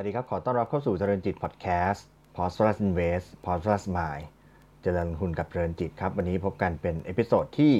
สวัสดีครับ ขอต้อนรับเข้าสู่เจริญจิตพอดแคสต์ p o s t u s Invest p o s t u s Mind เจริญหุ้นกับเจริญจิตครับ วันนี้พบกันเป็น episode ที่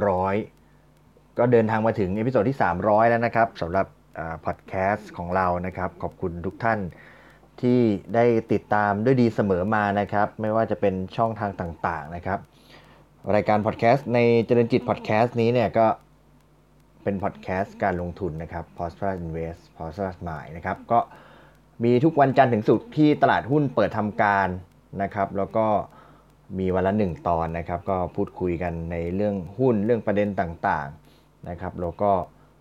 300 ก็เดินทางมาถึง episode ที่ 300 แล้วนะครับสำหรับพอดแคสต์ของเรานะครับ ขอบคุณทุกท่านที่ได้ติดตามด้วยดีเสมอมานะครับ ไม่ว่าจะเป็นช่องทางต่างๆนะครับ รายการพอดแคสต์ในเจริญจิตพอดแคสต์นี้เนี่ยก็ เป็นพอดแคสต์การลงทุนนะครับ p o s t u s Invest p o s t u s Mind นะครับก็มีทุกวันจันทร์ถึงศุกร์ที่ตลาดหุ้นเปิดทำการนะครับ แล้วก็มีวันละหนึ่งตอนนะครับ ก็พูดคุยกันในเรื่องหุ้นเรื่องประเด็นต่างๆนะครับ แล้วก็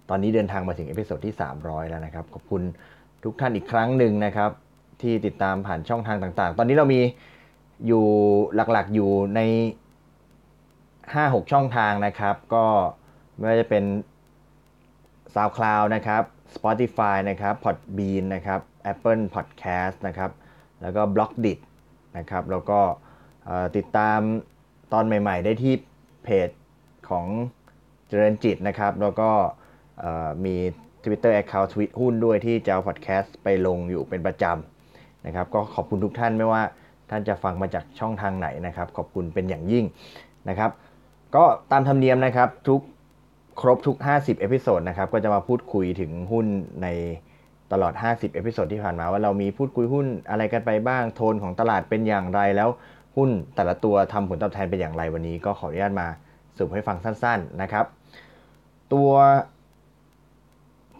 ตอนนี้เดินทางมาถึง episode ที่ 300 แล้วนะครับ ขอบคุณทุกท่านอีกครั้งหนึ่งนะครับ ที่ติดตามผ่านช่องทางต่างๆ ตอนนี้เรามีอยู่หลักๆอยู่ใน 5-6 ช่องทางนะครับ ก็ไม่ว่าจะเป็น SoundCloud นะครับ Spotify นะครับ Podbean นะครับ Apple Podcast นะครับ แล้วก็ b l o g d i t นะครับ แล้วก็ติดตามตอนใหม่ ๆ ได้ที่เพจของเจริญจิตนะครับ แล้วก็มี Twitter Account ทวิตหุ้นด้วยที่จะเอาพอดแคสต์ไปลงอยู่เป็นประจำนะครับ ก็ขอบคุณทุกท่านไม่ว่าท่านจะฟังมาจากช่องทางไหนนะครับ ขอบคุณเป็นอย่างยิ่งนะครับ ก็ตามธรรมเนียมนะครับทุก ครบทุก 50 episode นะครับ ก็จะมาพูดคุยถึงหุ้นในตลอด 50 episode ที่ผ่านมาว่าเรามีพูดคุยหุ้นอะไรกันไปบ้าง โทนของตลาดเป็นอย่างไร แล้วหุ้นแต่ละตัวทำผลตอบแทนเป็นอย่างไรวันนี้ ก็ขออนุญาตมาสรุปให้ฟังสั้น ๆนะครับ ตัว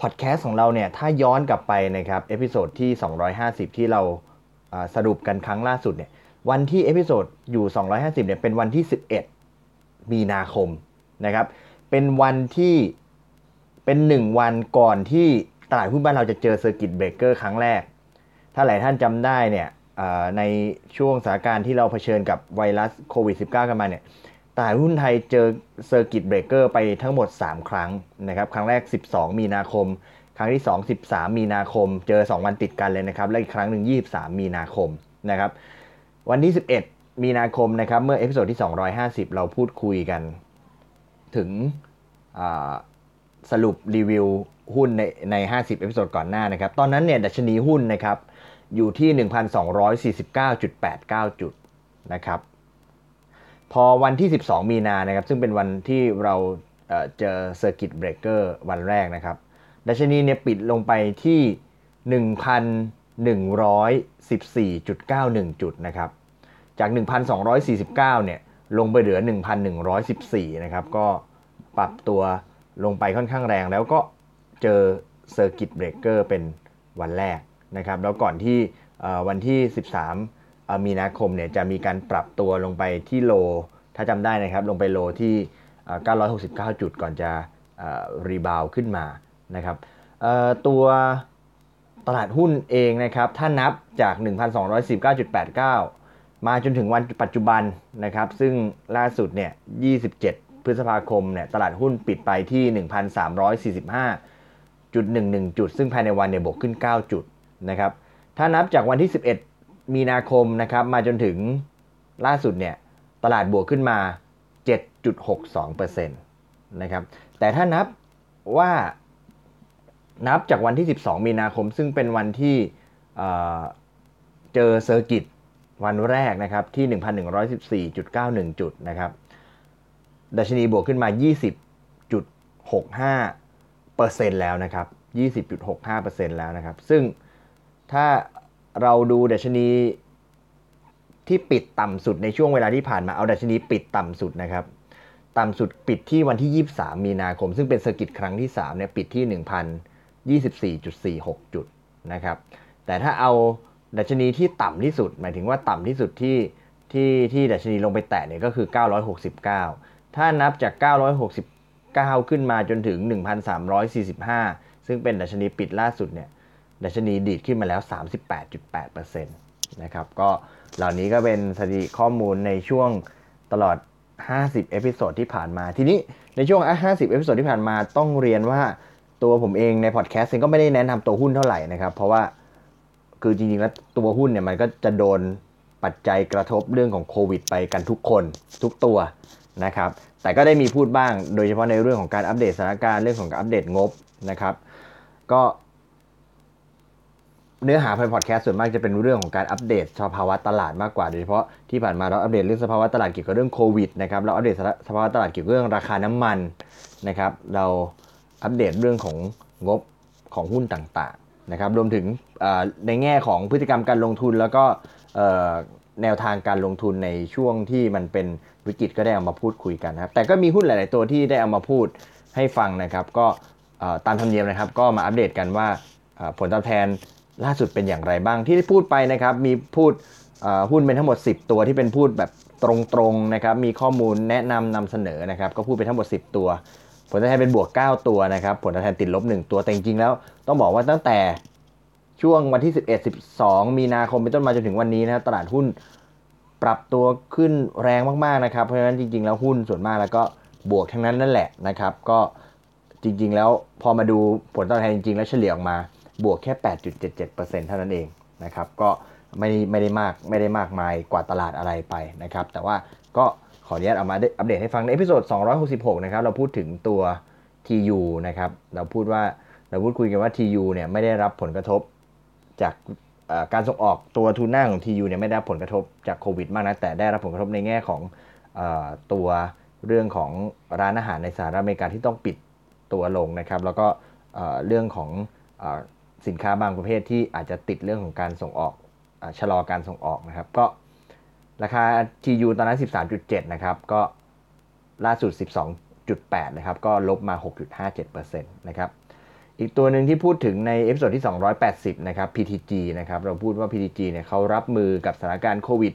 พอดแคสต์ของเราเนี่ยถ้าย้อนกลับไปนะครับ episode ที่ 250 ที่เราสรุปกันครั้งล่าสุดเนี่ยวันที่ episode อยู่ 250เนี่ยเป็นวันที่ 11 มีนาคมนะครับ เป็นวันที่เป็นหนึ่งวันก่อนที่ตลาดหุ้นบ้านเราจะเจอ circuit breaker ครั้งแรก ถ้าหลายท่านจำได้เนี่ยในช่วงสถานการณ์ที่เราเผชิญกับไวรัสโควิด -19 กันมาเนี่ยตลาดหุ้นไทยเจอ circuit breaker ไปทั้งหมด 3 ครั้งนะครับครั้งแรก 12 มีนาคม ครั้งที่ 2 13 มีนาคม เจอ 2 วันติดกันเลยนะครับและอีกครั้งหนึ่ง23 มีนาคมนะครับวันที่ 11 มีนาคมนะครับเมื่อ episode ที่ 250 เราพูดคุยกัน ถึงสรุปรีวิวหุ้นในใน 50 episode ก่อนหน้านะครับ ตอนนั้นเนี่ยดัชนีหุ้นนะครับอยู่ที่ 1,249.89 จุดนะครับพอวันที่ 12 มีนานะครับ ซึ่งเป็นวันที่เราเจอ circuit breaker วันแรกนะครับ ดัชนีเนี่ยปิดลงไปที่ 1,114.91 จุดนะครับ จาก 1,249 เนี่ย ลงไปเหลือ 1,114 นะครับ ก็ปรับตัวลงไปค่อนข้างแรง แล้วก็เจอ circuit breaker เป็นวันแรกนะครับ แล้วก่อนที่วันที่ 13 มีนาคมเนี่ยจะมีการปรับตัวลงไปที่โล ถ้าจำได้นะครับ ลงไปโลที่ 969 จุดก่อนจะรีบาวขึ้นมานะครับตัวตลาดหุ้นเองนะครับ ถ้านับจาก 1,219.89 มาจนถึงวันปัจจุบันนะครับ ซึ่งล่าสุดเนี่ย 27 พฤษภาคมเนี่ยตลาดหุ้นปิดไปที่ 1,345.11 จุด ซึ่งภายในวันเนี่ยบวกขึ้น 9 จุดนะครับ ถ้านับจากวันที่ 11 มีนาคมนะครับ มาจนถึงล่าสุดเนี่ยตลาดบวกขึ้นมา 7.62%นะครับ แต่ถ้านับว่านับจากวันที่ 12 มีนาคม ซึ่งเป็นวันที่เจอเซอร์กิต วันแรกนะครับที่ 1,114.91 จุดนะครับดัชนีบวกขึ้นมา 20.65%แล้วนะครับ 20.65%แล้วนะครับ ซึ่งถ้าเราดูดัชนีที่ปิดต่ำสุดในช่วงเวลาที่ผ่านมาเอาดัชนีปิดต่ำสุดนะครับ ต่ำสุดปิดที่วันที่ 23 มีนาคม ซึ่งเป็นเซกิตครั้งที่3เนี่ยปิดที่ 1,024.46 จุดนะครับ แต่ถ้าเอา ดัชนีที่ต่ำที่สุด หมายถึงว่าต่ำที่สุดที่ที่ที่ดัชนีลงไปแตะเนี่ยก็คือ 969 ถ้านับจาก 969 ขึ้นมาจนถึง 1,345 ซึ่งเป็นดัชนีปิดล่าสุดเนี่ยดัชนีดีดขึ้นมาแล้ว 38.8%นะครับก็เหล่านี้ก็เป็นสถิติข้อมูลในช่วงตลอด 50 episode ที่ผ่านมา ทีนี้ในช่วง 50 episode ที่ผ่านมาต้องเรียนว่าตัวผมเองในพอดแคสต์เองก็ไม่ได้แนะนำตัวหุ้นเท่าไหร่นะครับ เพราะว่า คือจริงๆแล้วตัวหุ้นเนี่ยมันก็จะโดนปัจจัยกระทบเรื่องของโควิด ไปกันทุกคนทุกตัวนะครับ แต่ก็ได้มีพูดบ้าง โดยเฉพาะในเรื่องของการอัปเดตสถานการณ์เรื่องของการอัปเดตงบนะครับ ก็เนื้อหาพอดแคสต์ส่วนมากจะเป็นเรื่องของการอัปเดตสภาวะตลาดมากกว่า โดยเฉพาะที่ผ่านมาเราอัปเดตเรื่องสภาวะตลาดเกี่ยวกับเรื่องโควิดนะครับ เราอัปเดตสภาวะตลาดเกี่ยวกับเรื่องราคาน้ำมันนะครับ เราอัปเดตเรื่องของงบของหุ้นต่างๆ นะครับรวมถึงในแง่ของพฤติกรรมการลงทุน แล้วก็แนวทางการลงทุนในช่วงที่มันเป็นวิกฤตก็ได้เอามาพูดคุยกันนะครับแต่ก็มีหุ้นหลาย ๆ ตัวที่ได้เอามาพูดให้ฟังนะครับ ก็ตามธรรมเนียมนะครับ ก็มาอัปเดตกันว่าผลตอบแทนล่าสุดเป็นอย่างไรบ้างที่ได้พูดไปนะครับ มีพูดหุ้นเป็นทั้งหมด 10 ตัวที่เป็นพูดแบบตรง ๆ นะครับ มีข้อมูลแนะนำนำเสนอนะครับ ก็พูดไปทั้งหมด 10 ตัว ผลตอบแทนเป็นบวก 9 ตัวนะครับ ผลตอบแทนติดลบ 1 ตัวแต่จริงๆแล้ว ต้องบอกว่าตั้งแต่ช่วงวันที่ 11 12 มีนาคมเป็นต้นมาจนถึงวันนี้นะครับตลาดหุ้นปรับตัวขึ้นแรงมากๆนะครับ เพราะฉะนั้นจริงๆแล้วหุ้นส่วนมากแล้วก็บวกทั้งนั้นนั่นแหละนะครับ ก็จริงๆแล้วพอมาดูผลตอบแทนจริงๆ แล้วเฉลี่ยออกมาบวกแค่ 8.77%เท่านั้นเองนะครับ ก็ไม่ไม่ได้มากไม่ได้มากมายกว่าตลาดอะไรไปนะครับ แต่ว่าก็ ขออนุญาตเอามาอัปเดตให้ฟังใน episode 266 นะครับ เราพูดถึงตัว TU นะครับ เราพูดว่าเราพูดคุยกันว่า TU เนี่ยไม่ได้รับผลกระทบจากการส่งออกตัวทูน่าของ TU เนี่ยไม่ได้รับผลกระทบจากโควิดมากนะแต่ได้รับผลกระทบในแง่ของตัวเรื่องของร้านอาหารในสหรัฐอเมริกาที่ต้องปิดตัวลงนะครับ แล้วก็เรื่องของสินค้าบางประเภทที่อาจจะติดเรื่องของการส่งออกอชะลอการส่งออกนะครับ ก็ ราคา TU ตอนนั้น 13.7 นะครับ ก็ล่าสุด 12.8 นะครับ ก็ลบมา 6.57%นะครับ อีกตัวหนึ่งที่พูดถึงใน episode ที่ 280 นะครับ PTG นะครับ เราพูดว่า PTG เนี่ยเขารับมือกับสถานการณ์โควิด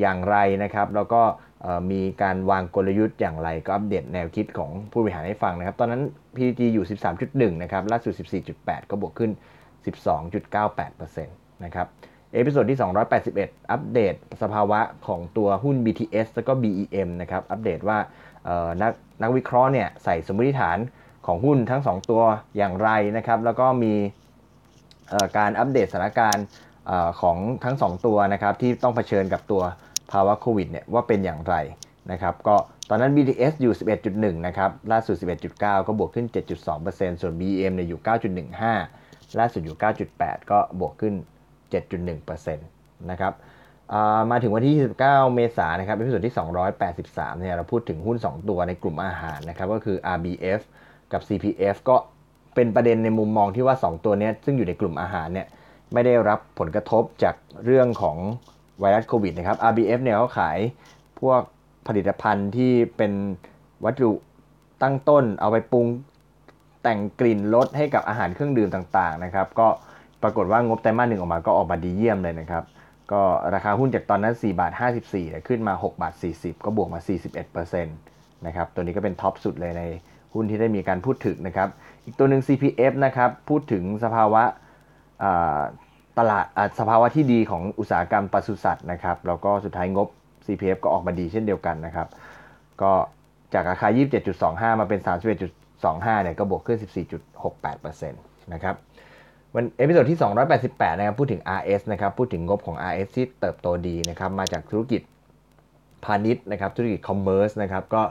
อย่างไรนะครับ แล้วก็มีการวางกลยุทธ์อย่างไรก็อัปเดตแนวคิดของผู้บริหารให้ฟังนะครับ ตอนนั้น PTG อยู่ 13.1 นะครับ ล่าสุด 14.8 ก็บวกขึ้น 12.98%นะครับ episode ที่ 281 อัปเดตสภาวะของตัวหุ้น BTS แล้วก็ BEM นะครับ อัปเดตว่านักนักวิเคราะห์เนี่ยใส่สมมติฐานของหุ้นทั้ง 2 ตัวอย่างไรนะครับ แล้วก็มีการอัปเดตสถานการณ์ของทั้ง 2 ตัวนะครับที่ต้องเผชิญกับตัวภาวะโควิดเนี่ยว่าเป็นอย่างไรนะครับก็ตอนนั้น BTS อยู่ 11.1 นะครับ ล่าสุด 11.9 ก็บวกขึ้น 7.2%ส่วน BEM เนี่ยอยู่ 9.15 ล่าสุดอยู่ 9.8 ก็บวกขึ้น 7.1%นะครับมาถึงวันที่ 29 เมษายนนะครับในพิโซดที่ 283 เนี่ยเราพูดถึงหุ้น 2 ตัวในกลุ่มอาหารนะครับก็คือ RBF กับ CPF ก็เป็นประเด็นในมุมมองที่ว่า 2 ตัวนี้ซึ่งอยู่ในกลุ่มอาหารเนี่ยไม่ได้รับผลกระทบจากเรื่องของไวรัสโควิดนะครับ RBF เนี่ยเขาขายพวกผลิตภัณฑ์ที่เป็นวัตถุตั้งต้นเอาไปปรุงแต่งกลิ่นรสให้กับอาหารเครื่องดื่มต่างๆนะครับ ก็ ปรากฏว่างบไตรมาสหนึ่งออกมาก็ออกมาดีเยี่ยมเลยนะครับ ก็ราคาหุ้นจากตอนนั้น 4 บาท 54เนี่ยขึ้นมา 6 บาท 40 ก็บวกมา 41%นะครับ ตัวนี้ก็เป็นท็อปสุดเลยในหุ้นที่ได้มีการพูดถึงนะครับ อีกตัวหนึ่ง CPF นะครับ พูดถึงสภาวะตลาดสภาวะที่ดีของอุตสาหกรรมปศุสัตว์นะครับ แล้วก็สุดท้ายงบ CPF ก็ออกมาดีเช่นเดียวกันนะครับ ก็จากราคา 27.25 มาเป็น 31 25 เนี่ย ก็บวกขึ้น 14.68%นะครับ วัน episode ที่ 288 นะครับ พูดถึง RS นะครับ พูดถึงงบของ RS ที่เติบโตดีนะครับ มาจากธุรกิจพาณิชย์นะครับ ธุรกิจ commerce นะครับ ก็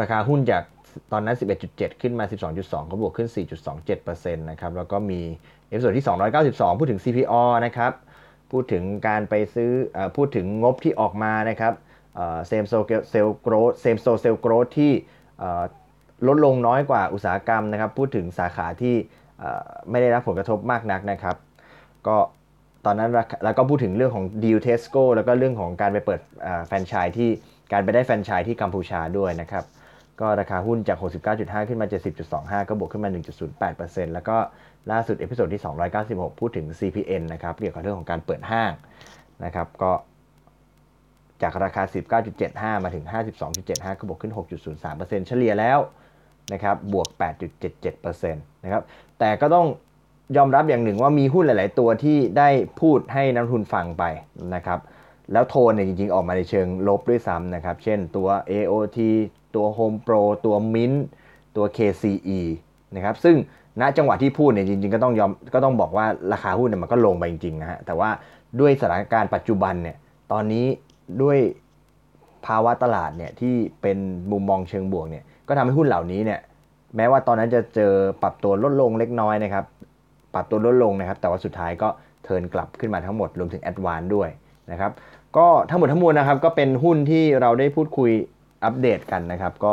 ราคาหุ้นจากตอนนั้น 11.7 ขึ้นมา 12.2ก็บวกขึ้น 4.27%นะครับ แล้วก็มี episode ที่ 292 พูดถึง CPALL นะครับ พูดถึงการไปซื้ออพูดถึงงบที่ออกมานะครับ same-store sales growth same-store sales growth ที่ลดลงน้อยกว่าอุตสาหกรรมนะครับ พูดถึงสาขาที่ ไม่ได้รับผลกระทบมากนักนะครับ ก็ตอนนั้นแล้วก็พูดถึงเรื่องของดีลเทสโก้แล้วก็เรื่องของการไปเปิดแฟรนไชส์ที่การไปได้แฟรนไชส์ที่กัมพูชาด้วยนะครับ ก็ราคาหุ้นจาก 69.5 ขึ้นมา 70.25 ก็บวกขึ้นมา 1.08%แล้วก็ล่าสุด episode ที่ 296 พูดถึง CPN นะครับเกี่ยวกับเรื่องของการเปิดห้างนะครับก็จากราคา 19.75 มาถึง 52.75 ก็บวกขึ้น 6.03%เฉลี่ยแล้ว นะครับบวก 8.77%นะครับแต่ก็ต้องยอมรับอย่างหนึ่งว่ามีหุ้นหลาย ๆ ตัวที่ได้พูดให้นักลงทุนฟังไปนะครับแล้วโทนเนี่ยจริง ๆ ออกมาในเชิงลบด้วยซ้ำนะครับ เช่นตัว AOT ตัว Home Pro ตัว Mint ตัว KCE นะครับซึ่งณจังหวะที่พูดเนี่ยจริง ๆ ก็ต้องยอมก็ต้องบอกว่าราคาหุ้นเนี่ยมันก็ลงไปจริง ๆ นะฮะแต่ว่าด้วยสถานการณ์ปัจจุบันเนี่ยตอนนี้ด้วย ภาวะตลาดเนี่ยที่เป็นมุมมองเชิงบวกเนี่ยก็ทำให้หุ้นเหล่านี้เนี่ยแม้ว่าตอนนั้นจะเจอปรับตัวลดลงเล็กน้อยนะครับปรับตัวลดลงนะครับ แต่ว่าสุดท้ายก็เทิร์นกลับขึ้นมาทั้งหมดรวมถึงแอดวานด้วยนะครับก็ทั้งหมดทั้งมวลนะครับก็เป็นหุ้นที่เราได้พูดคุยอัปเดตกันนะครับ ก็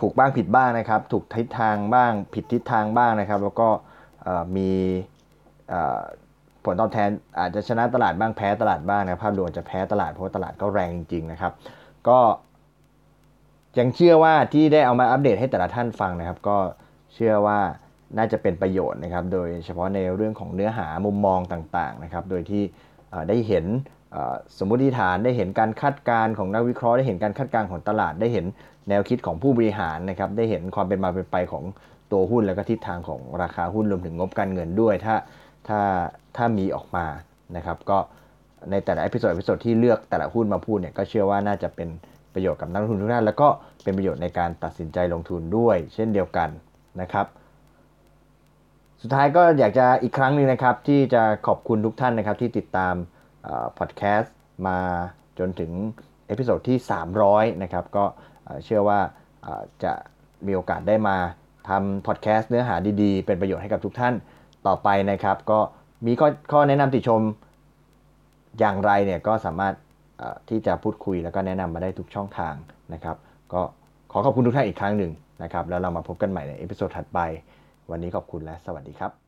ถูกบ้างผิดบ้างนะครับ ถูกทิศทางบ้างผิดทิศทางบ้างนะครับ แล้วก็มี ผลตอบแทนอาจจะชนะตลาดบ้างแพ้ตลาดบ้างนะภาพรวมจะแพ้ตลาดเพราะตลาดก็แรงจริง ๆ นะครับ ก็ยังเชื่อว่าที่ได้เอามาอัปเดตให้แต่ละท่านฟังนะครับ ก็เชื่อว่าน่าจะเป็นประโยชน์นะครับ โดยเฉพาะในเรื่องของเนื้อหามุมมองต่างๆนะครับ โดยที่ได้เห็นสมมติฐานได้เห็นการคาดการณ์ของนักวิเคราะห์ได้เห็นการคาดการณ์ของตลาดได้เห็นแนวคิดของผู้บริหารนะครับ ได้เห็นความเป็นมาเป็นไปของตัวหุ้นแล้วก็ทิศทางของราคาหุ้นรวมถึงงบการเงินด้วย ถ้า ถ้าถ้ามีออกมานะครับก็ในแต่ละ episode episode ที่เลือกแต่ละหุ้นมาพูดเนี่ยก็เชื่อว่าน่าจะเป็นประโยชน์กับนักลงทุนทุกท่านแล้วก็เป็นประโยชน์ในการตัดสินใจลงทุนด้วย เช่นเดียวกันนะครับ สุดท้ายก็อยากจะอีกครั้งหนึ่งนะครับ ที่จะขอบคุณทุกท่านนะครับที่ติดตามพอดแคสต์มาจนถึง episode ที่ 300 นะครับ ก็เชื่อว่าจะมีโอกาสได้มาทำพอดแคสต์เนื้อหาดีๆ เป็นประโยชน์ให้กับทุกท่าน ต่อไปนะครับ ก็มีข้อข้อแนะนำติชมอย่างไรเนี่ยก็สามารถที่จะพูดคุยแล้วก็แนะนำมาได้ทุกช่องทางนะครับ ก็ขอขอบคุณทุกท่านอีกครั้งหนึ่งนะครับ แล้วเรามาพบกันใหม่ในเอพิโซดถัดไป วันนี้ขอบคุณและสวัสดีครับ